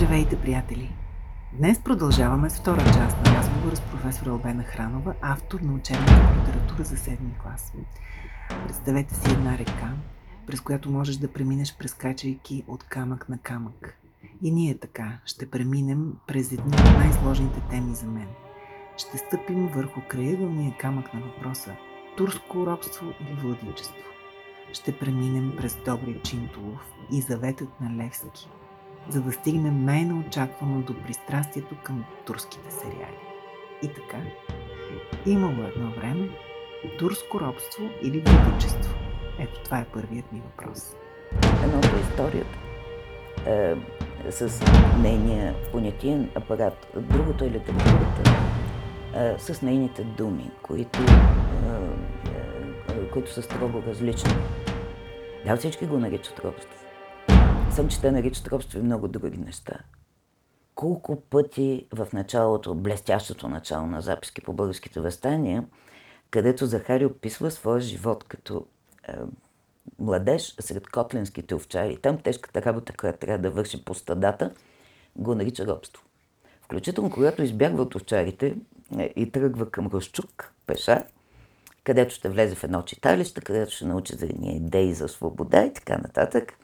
Здравейте, приятели! Днес продължаваме с втора част на разговора с професор Албена Хранова, автор на учебната литература за 7 клас. Представете си една река, през която можеш да преминеш прескачайки от камък на камък. И ние така ще преминем през едни от най-сложните теми за мен. Ще стъпим върху краягълния камък на въпроса турско робство или владичество. Ще преминем през Добри Чинтулов и заветът на Левски – за да стигнем най-неочаквано до пристрастието към турските сериали. И така, имало едно време турско робство или владичество. Ето това е първият ми въпрос. Едното е историята е, с нейния понятиен апарат, другото е литературата е, с нейните думи, които, е, е, които са строго различни. Да, всички го наричат робство съм, че те наричат робство и много други неща. Колко пъти в началото, блестящото начало на записки по българските възстания, където Захари описва своя живот като е, младеж сред котлинските овчари. Там тежката работа, която трябва да върши по стадата, го нарича робство. Включително, когато избягва от овчарите е, и тръгва към Рощук, пеша, където ще влезе в едно читалище, където ще научи за едни идеи за свобода и така нататък –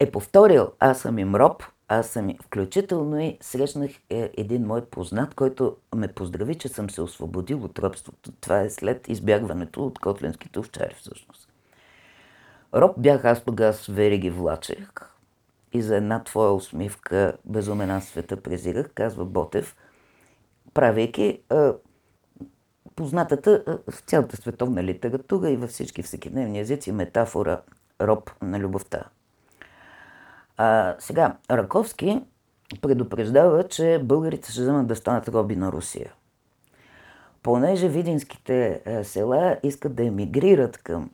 е повторил аз съм им роб, аз съм включително и срещнах е, един мой познат, който ме поздрави, че съм се освободил от робството. Това е след избягването от котлинските овчари всъщност. Роб бях аз тогава с вериги влачех и за една твоя усмивка безумен аз света презирах, казва Ботев, правейки а, познатата в цялата световна литература и във всички всекидневни езици метафора роб на любовта. А, сега, Раковски предупреждава, че българите ще вземат да станат роби на Русия. Понеже видинските села искат да емигрират към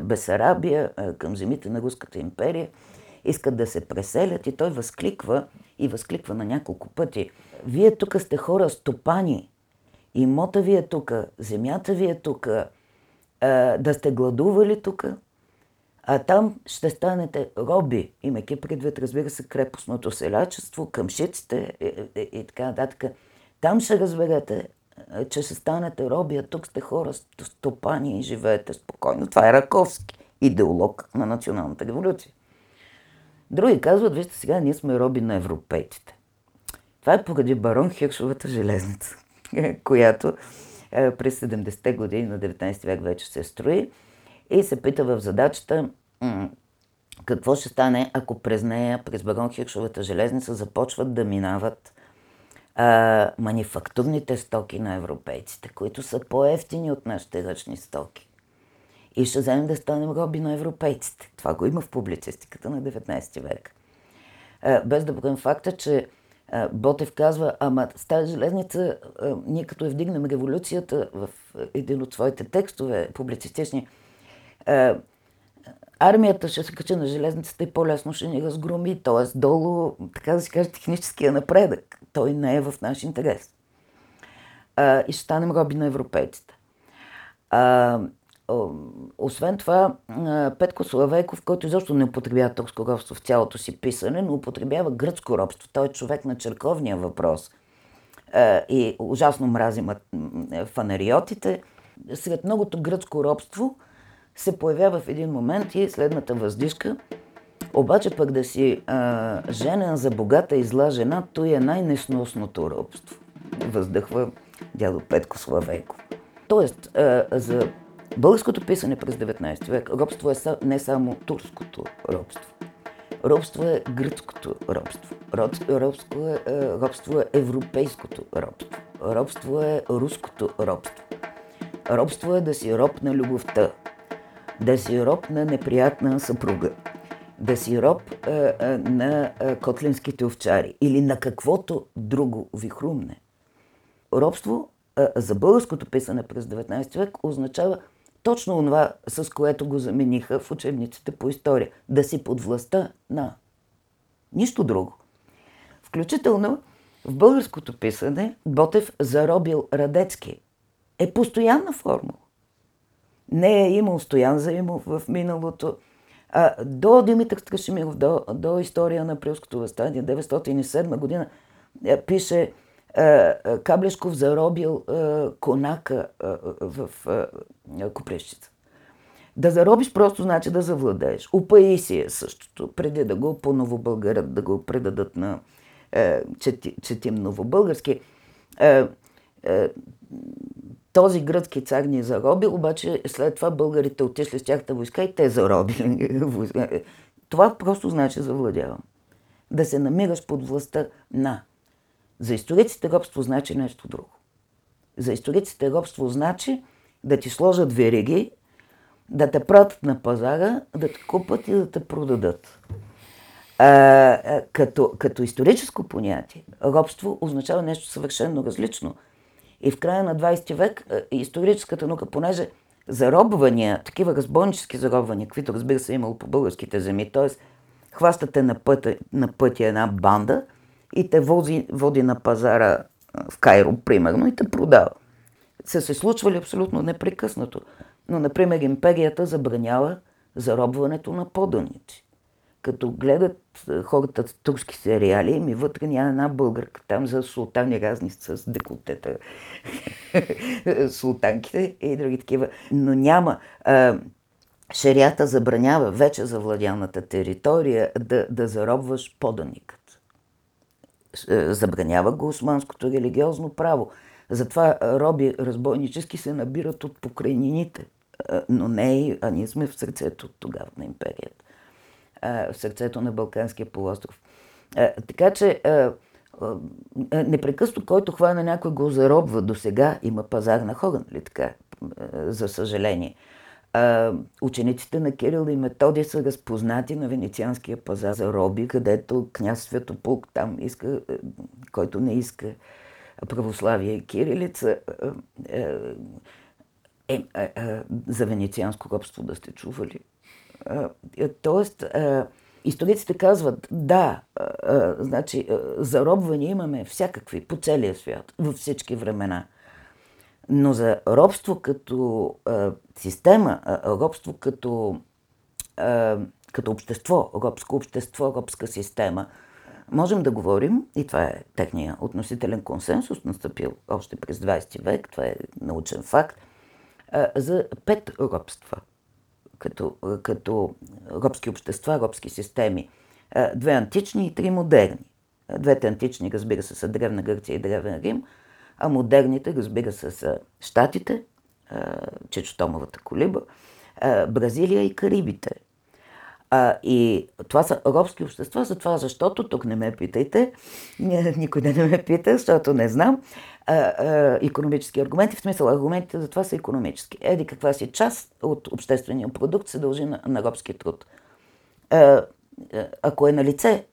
Бесарабия, към земите на Руската империя, искат да се преселят и той възкликва и възкликва на няколко пъти. Вие тук сте хора стопани, имота ви е тук, земята ви е тук, да сте гладували тук, а там ще станете роби, имайки предвид, разбира се, крепостното селячество, къмшиците и, и, и така нататък. Там ще разберете, че ще станете роби, а тук сте хора стопани и живеете спокойно. Това е Раковски, идеолог на националната революция. Други казват, вижте сега, ние сме роби на европейците. Това е поради барон Хиршовата железница, която през 70-те години на 19 век вече се строи и се пита в задачата какво ще стане, ако през нея, през Барон Хиршовата железница, започват да минават а, манифактурните стоки на европейците, които са по-ефтини от нашите ръчни стоки. И ще вземем да станем роби на европейците. Това го има в публицистиката на 19 век. А, без да бъдем факта, че а, Ботев казва, ама с тази железница, а, ние като я вдигнем революцията в един от своите текстове публицистични, армията ще се качи на железницата и по-лесно ще ни разгроми. Т.е. долу, така да си каже, техническия напредък. Той не е в наш интерес. А, и ще станем роби на европейците. А, освен това, Петко Славейков, който изобщо не употребява турско робство в цялото си писане, но употребява гръцко робство. Той е човек на черковния въпрос. И ужасно мрази фанариотите. Сред многото гръцко робство – се появява в един момент и следната въздишка. Обаче пък да си а, женен за богата и зла жена, то е най-несносното робство. Въздъхва дядо Петко Славейко. Тоест, а, за българското писане през 19 век, робство е не само турското робство. Робство е гръцкото робство. Робство е, робство е европейското робство. Робство е руското робство. Робство е да си роб на любовта, да си роб на неприятна съпруга, да си роб а, а, на а, котлинските овчари или на каквото друго ви хрумне. Робство а, за българското писане през 19 век означава точно това, с което го замениха в учебниците по история. Да си под властта на. Нищо друго. Включително в българското писане Ботев заробил Радецки е постоянна формула не е имал Стоян Заимов в миналото, А, до Димитър Страшимиров, до, до история на Априлското възстание, 907 година, е, пише е, Каблешков заробил е, конака е, в е, Копрещица. Да заробиш просто значи да завладееш. У Паисия същото, преди да го по-новобългарят, да го предадат на е, чети, четим новобългарски. Този гръцки цар ни заробил, обаче след това българите отишли с тяхта войска и те заробили. това просто значи завладявам. Да се намираш под властта на. За историците робство значи нещо друго. За историците робство значи да ти сложат вериги, да те пратят на пазара, да те купат и да те продадат. А, като, като историческо понятие, робство означава нещо съвършенно различно. И в края на 20 век историческата наука, понеже заробвания, такива разбойнически заробвания, каквито разбира се е имало по българските земи, т.е. хвастате на пътя, на пътя една банда и те води, води на пазара в Кайро, примерно, и те продава. Са се случвали абсолютно непрекъснато. Но, например, империята забранява заробването на поданици като гледат хората турски сериали, ми вътре няма една българка там за султани разни с деколтета, султанките и други такива. Но няма. А, шарията забранява вече за владяната територия да, да заробваш поданикът. Забранява го османското религиозно право. Затова роби разбойнически се набират от покрайнините. Но не а ние сме в сърцето тогава на империята в сърцето на Балканския полуостров. Така че непрекъснато, който хвана някой го заробва до сега, има пазар на хора, нали така, за съжаление. учениците на Кирил и Методи са разпознати на венецианския пазар за роби, където княз Светополк там иска, който не иска православие и кирилица, е, е, е, за венецианско робство да сте чували. Е, тоест, историците казват, да, значи, заробвания имаме всякакви по целия свят, във всички времена. Но за робство като система, робство като, като общество, робско общество, робска система, можем да говорим, и това е техния относителен консенсус, настъпил още през 20 век, това е научен факт, за пет робства – като, като робски общества, робски системи. Две антични и три модерни. Двете антични, разбира се, са Древна Гърция и Древен Рим, а модерните, разбира се, са Штатите, Чечотомовата колиба, Бразилия и Карибите. А, и това са робски общества, затова, защото, тук не ме питайте, никой не ме пита, защото не знам, а, а, економически аргументи, в смисъл аргументите за това са економически. Еди каква си част от обществения продукт се дължи на, на робски труд. А, ако е на лице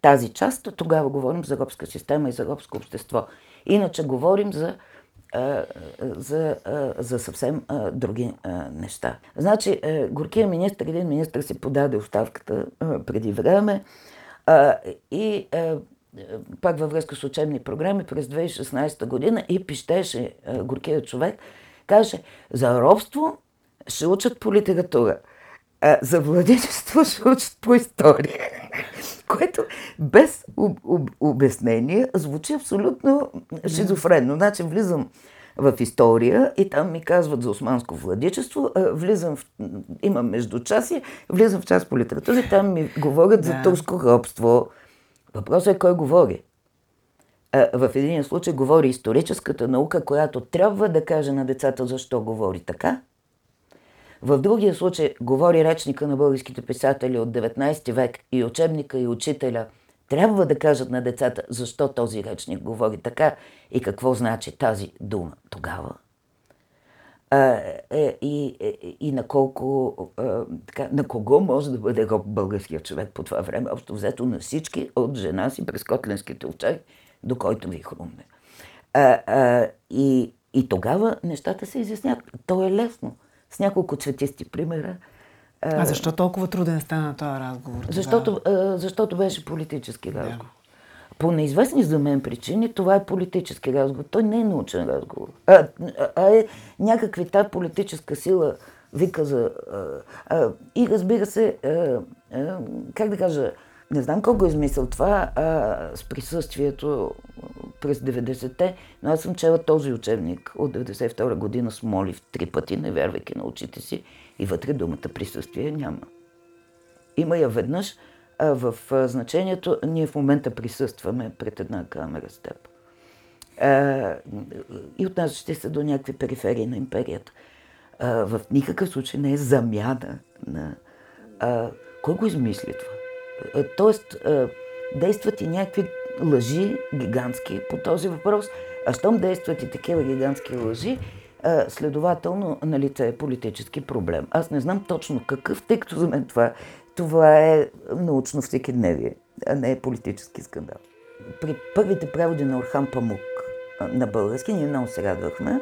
тази част, тогава говорим за робска система и за робско общество. Иначе говорим за, за, за съвсем други неща. Значи, а, горкия министр, един министр си подаде оставката преди време и а, пак във връзка с учебни програми през 2016 година и пищеше горкия човек, каже, за робство ще учат по литература, а за учат по история. Което без об, об, обяснение звучи абсолютно шизофренно. Значи влизам в история и там ми казват за османско владичество, влизам в, имам междучасие, влизам в част по литература и там ми говорят да. за турско робство. Въпросът е кой говори. В един случай говори историческата наука, която трябва да каже на децата защо говори така. В другия случай говори речника на българските писатели от 19 век и учебника и учителя трябва да кажат на децата защо този речник говори така и какво значи тази дума тогава. А, е, и, е, и на колко, така, на кого може да бъде роб българският човек по това време, общо взето на всички, от жена си през котлинските очари, до който ви хрумне. А, а, и, и тогава нещата се изясняват. То е лесно. С няколко цветисти примера. А, защо толкова труден стана този разговор? Защото, защото беше политически разговор. Да по неизвестни за мен причини това е политически разговор. Той не е научен разговор. А, а е някакви та политическа сила вика за... А, а, и разбира се, а, а, как да кажа, не знам колко е измисъл това а, с присъствието през 90-те, но аз съм чела този учебник от 92 година с молив три пъти, не вярвайки на очите си, и вътре думата присъствие няма. Има я веднъж, а в значението ние в момента присъстваме пред една камера с теб. А, и отнасящи се до някакви периферии на империята. А, в никакъв случай не е замяна на... А, кой го измисли това? Тоест, действат и някакви лъжи гигантски по този въпрос. А щом действат и такива гигантски лъжи, следователно на лице е политически проблем. Аз не знам точно какъв, тъй като за мен това, това е научно всекидневие, а не е политически скандал. При първите преводи на Орхан Памук на български ние много се радвахме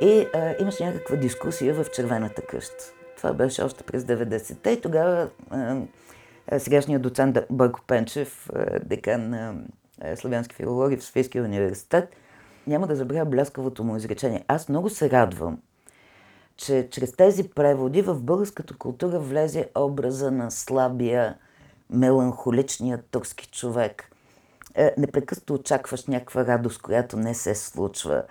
и а, имаше някаква дискусия в Червената къща. Това беше още през 90-те и тогава а, сегашният доцент Бойко Пенчев, декан на славянски филологи в Софийския университет, няма да забравя бляскавото му изречение. Аз много се радвам, че чрез тези преводи в българската култура влезе образа на слабия, меланхоличния турски човек. Непрекъснато очакваш някаква радост, която не се случва.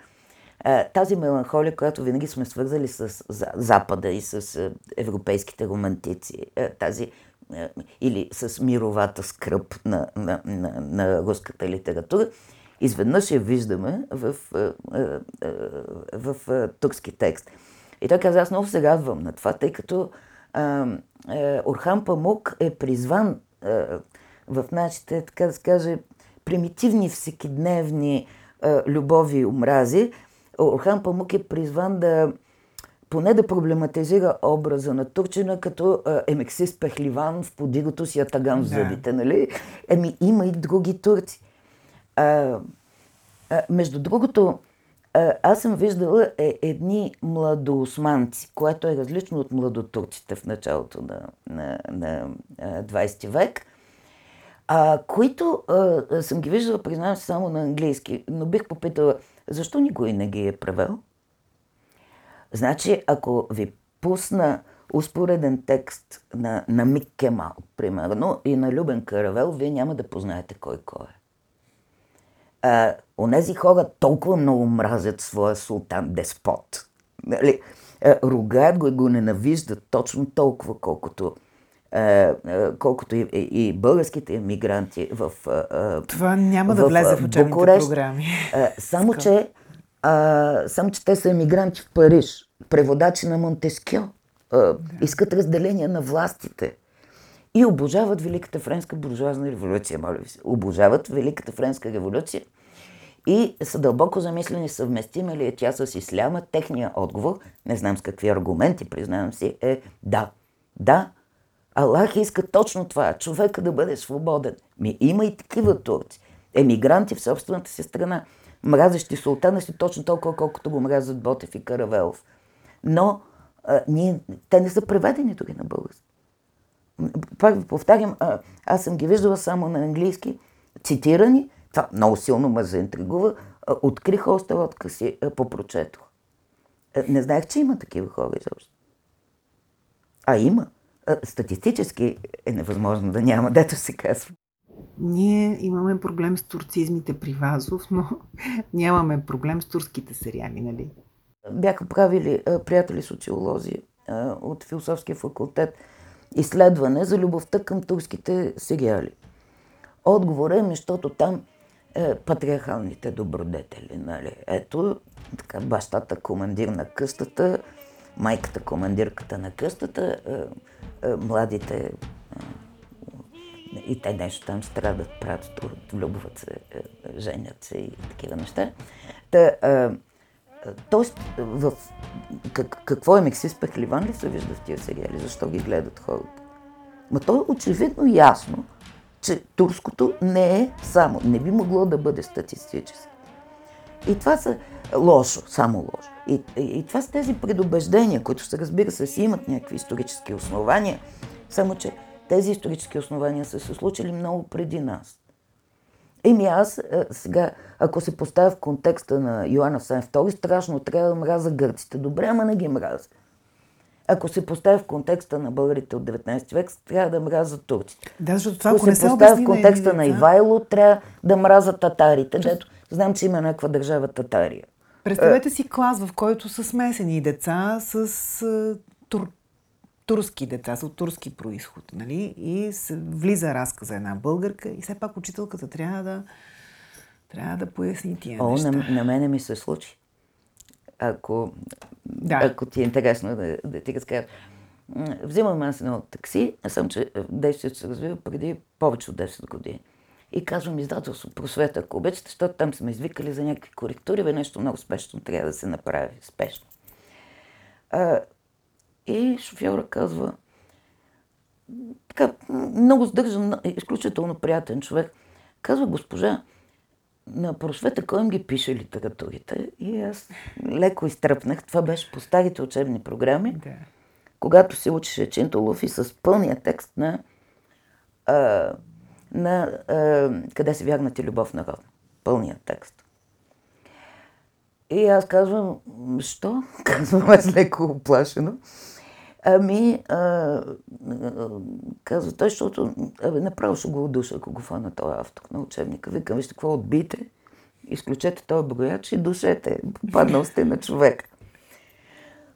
Тази меланхолия, която винаги сме свързали с Запада и с европейските романтици, тази или с мировата скръп на, на, на, на руската литература, изведнъж я виждаме в, в, в, в турски текст. И той каза, аз много се радвам на това, тъй като а, а, Орхан Памук е призван а, в нашите, така да се каже, примитивни, всекидневни а, любови и омрази. Орхан Памук е призван да поне да проблематизира образа на Турчина като емексист пехливан в подигото си атаган в зъбите, нали? Еми, има и други турци. А, а, между другото, а, аз съм виждала е, едни младоосманци, което е различно от младотурците в началото на, на, на 20 век, а, които а, съм ги виждала, признавам се, само на английски, но бих попитала, защо никой не ги е превел? Значи, ако ви пусна успореден текст на, на Мик Кемал, примерно, и на Любен Каравел, вие няма да познаете кой кой е. А, онези хора толкова много мразят своя султан деспот. Нали? Ругаят го и го ненавиждат точно толкова, колкото, а, колкото и, и, и българските емигранти в Това няма да влезе в учебните Букурещ. програми. А, само, че а, само, че те са емигранти в Париж, преводачи на Монтескьо. А, да. Искат разделение на властите. И обожават Великата френска буржуазна революция, моля ви се. Обожават Великата френска революция и са дълбоко замислени съвместима ли е тя с исляма. Техният отговор, не знам с какви аргументи, признавам си, е да. Да, Аллах иска точно това, човека да бъде свободен. Ми има и такива турци, емигранти в собствената си страна мразещи султана си точно толкова, колкото го мразят Ботев и Каравелов. Но а, ние, те не са преведени дори на български. Пак ви повтарям, а, аз съм ги виждала само на английски, цитирани, това много силно ме заинтригува, а, открих още откъси, а, попрочетох. Не знаех, че има такива хора изобщо. А има. А, статистически е невъзможно да няма, дето се казва. Ние имаме проблем с турцизмите при Вазов, но нямаме проблем с турските сериали, нали? Бяха правили приятели социолози от философския факултет изследване за любовта към турските сериали. Отговор е, защото там е, патриархалните добродетели. Нали? Ето, така, бащата командир на къстата, майката командирката на къстата, е, е, младите и те нещо там страдат, правят труд, влюбват се, е, женят се и такива неща. Та, а, тоест, в, как, какво е Мексис Пехливан ли се вижда в тия сериали? Защо ги гледат хората? Ма то е очевидно ясно, че турското не е само, не би могло да бъде статистически. И това са лошо, само лошо. И, и, и това са тези предубеждения, които се разбира се си имат някакви исторически основания, само че тези исторически основания са се случили много преди нас. Еми аз е, сега, ако се поставя в контекста на Йоанна Сен II, страшно трябва да мраза гърците. Добре, ама не ги мраза. ако се поставя в контекста на българите от 19 век, трябва да мразят турците. Да, защото това, ако, ако не се поставя в обясни контекста на деца, Ивайло, трябва да мразят татарите. Дето, знам, че има някаква държава Татария. Представете си клас, в който са смесени деца с а, тур, турски деца, с от турски происход, нали? И се влиза разказа една българка и все пак учителката трябва да трябва да поясни тия О, неща. на, на мене ми се случи. Ако, Да. ако ти е интересно да, да ти разкажа. Взимам аз едно такси, аз съм, че действието се развива преди повече от 10 години. И казвам издателство просвета, ако обичате, защото там сме извикали за някакви коректури, бе нещо много спешно трябва да се направи, спешно. А, и шофьора казва, така, много сдържан, изключително приятен човек, казва госпожа, на просвета кой им ги пише литературите и аз леко изтръпнах. Това беше по старите учебни програми, Да. когато се учеше Чинтолов и с пълния текст на, а, на а, Къде се вярнати любов народна. Пълния текст. И аз казвам, «М, що? Казвам аз леко оплашено. Ами, а, казва той, защото абе, направо ще го удуша, ако го фана този автор на учебника. Викам, вижте какво отбийте, изключете този брояч и душете. Попаднал сте на човек.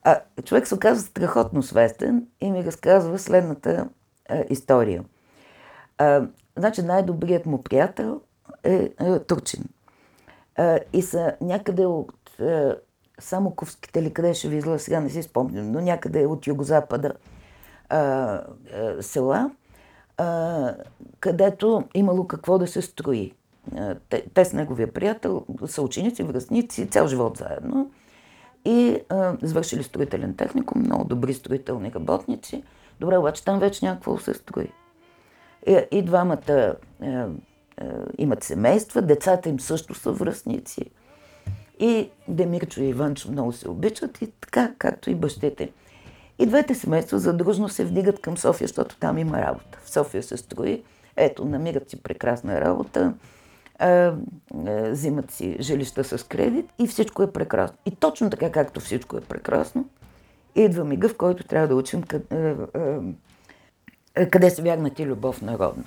А човек се оказва страхотно свестен и ми разказва следната а, история. А, значи най-добрият му приятел е, е турчин. А, и са някъде от а, Самоковските или къде ще ви излъга, сега не си спомням, но някъде от югозапада а, а, села, а, където имало какво да се строи. А, те, те с неговия приятел са ученици, връзници, цял живот заедно. И а, завършили строителен техникум, много добри строителни работници. Добре, обаче там вече някакво се строи. И, и двамата е, е, имат семейства, децата им също са връзници. И Демирчо и Иванчо много се обичат и така, както и бащите. И двете семейства задружно се вдигат към София, защото там има работа. В София се строи. Ето, намират си прекрасна работа, а, а, взимат си жилища с кредит и всичко е прекрасно. И точно така, както всичко е прекрасно, идва мига, в който трябва да учим къде, къде се вярнати любов народна.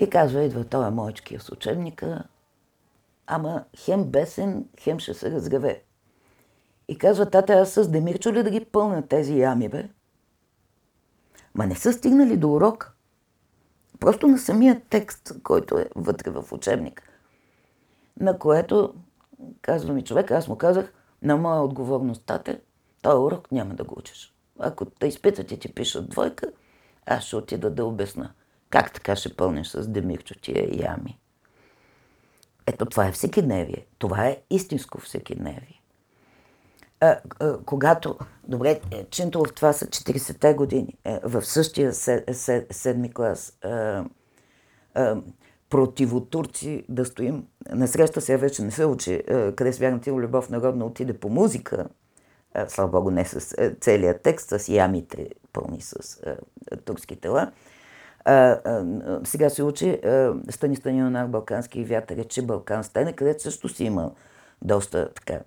И казва, идва той моечкия с учебника, ама хем бесен, хем ще се разгаве. И казва, тата, аз с Демирчо ли да ги пълня тези ями, бе? Ма не са стигнали до урок. Просто на самия текст, който е вътре в учебник. На което, казва ми човек, аз му казах, на моя отговорност, тате, този урок няма да го учиш. Ако те изпитат и ти пишат двойка, аз ще отида да обясна. Как така ще пълниш с Демирчо тия ями? Ето това е всекидневие. Това е истинско всекидневие. А, а, когато, добре, е, Чинтолов, това са 40-те години, е, в същия се, се, седми клас, а, а, противотурци да стоим. На среща сега вече не се учи, а, къде с вярната любов народна отиде по музика, слава Богу, не с целият текст, с ямите пълни с турски тела. А, а, сега се учи а, Стани Станионар Балкански вятър, че Балкан стане, където също си има доста така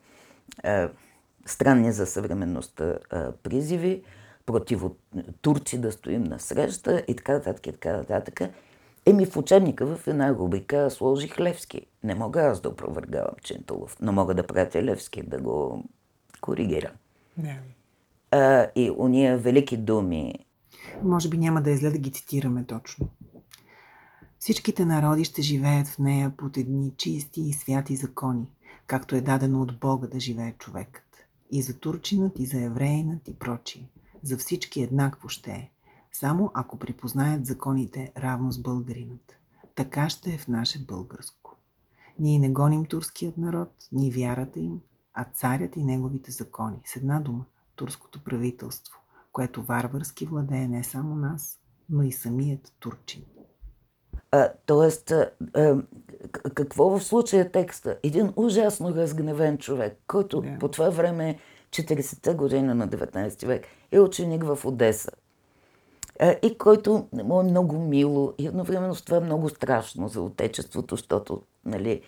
а, странни за съвременността а, призиви, против турци да стоим на среща и така нататък, и така нататък. Еми в учебника в една рубрика сложих Левски. Не мога аз да опровергавам Чинтолов, но мога да пратя Левски да го коригира. Да. А, и уния велики думи, Може би няма да излезе да ги цитираме точно. Всичките народи ще живеят в нея под едни чисти и святи закони, както е дадено от Бога да живее човекът. И за турчинът, и за евреинът, и прочие. За всички еднакво ще е. Само ако припознаят законите равно с българинът. Така ще е в наше българско. Ние не гоним турският народ, ни вярата им, а царят и неговите закони. С една дума – турското правителство, което варварски владее не само нас, но и самият турчин. А, тоест, а, а, какво в случая текста? Един ужасно разгневен човек, който Да. по това време 40-те година на 19 век, е ученик в Одеса. И който му е много мило и едновременно с това е много страшно за отечеството, защото нали,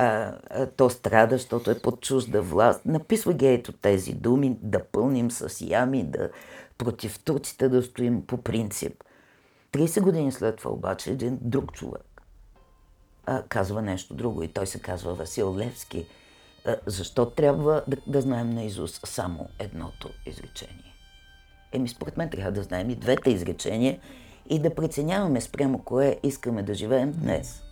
а, а, то страда, защото е под чужда власт. Написва ги ето тези думи, да пълним с ями, да против турците да стоим по принцип. 30 години след това обаче един друг човек а, казва нещо друго и той се казва Васил Левски. А, защо трябва да, да знаем наизуст само едното изречение? Еми, според мен трябва да знаем и двете изречения и да преценяваме спрямо кое искаме да живеем днес.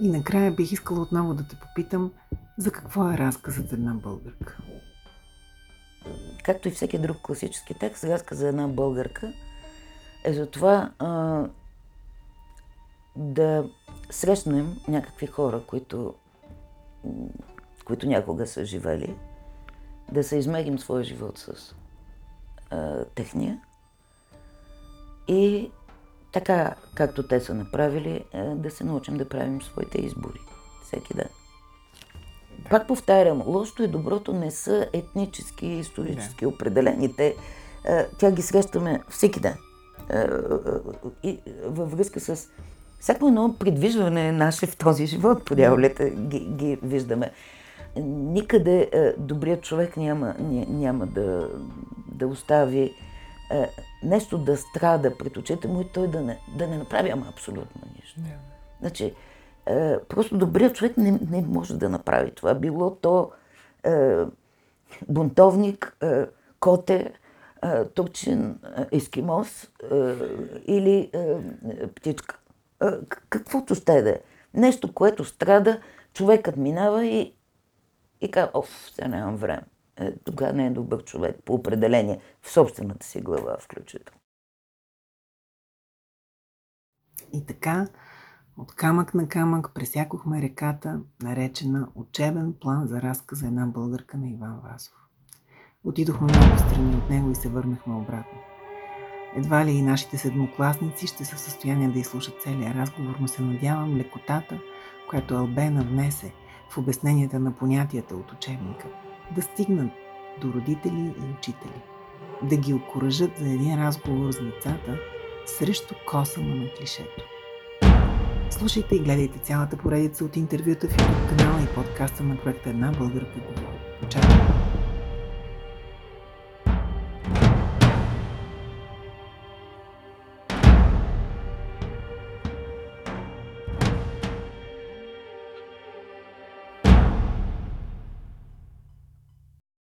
И накрая бих искала отново да те попитам, за какво е разказът една българка? Както и всеки друг класически текст, разказ за една българка е за това а, да срещнем някакви хора, които, които някога са живели, да се измерим своя живот с а, техния и така, както те са направили, да се научим да правим своите избори всеки ден. Пак повтарям, лошото и доброто не са етнически и исторически yeah. определени. Те, тя ги срещаме всеки ден. И във връзка с всяко едно придвижване наше в този живот, по дяволите, ги, ги виждаме. Никъде добрият човек няма, няма да, да остави е, нещо да страда пред очите му и той да не, да не направи ама абсолютно нищо. Yeah. Значи, е, просто добрият човек не, не може да направи това. Било то е, бунтовник, е, коте, е, турчин, е, ескимос е, или е, птичка. Е, каквото ще да е. Нещо, което страда, човекът минава и, и казва, оф, сега нямам време. Е, тогава не е добър човек по определение в собствената си глава включително. И така, от камък на камък пресякохме реката, наречена учебен план за разказа една българка на Иван Вазов. Отидохме много страни от него и се върнахме обратно. Едва ли и нашите седмокласници ще са в състояние да изслушат целия разговор, но се надявам лекотата, която Албена внесе в обясненията на понятията от учебника – да стигнат до родители и учители, да ги окоръжат за един разговор с децата срещу косама на клишето. Слушайте и гледайте цялата поредица от интервюта в YouTube канала и подкаста на проекта Една българка говори. Очаквам!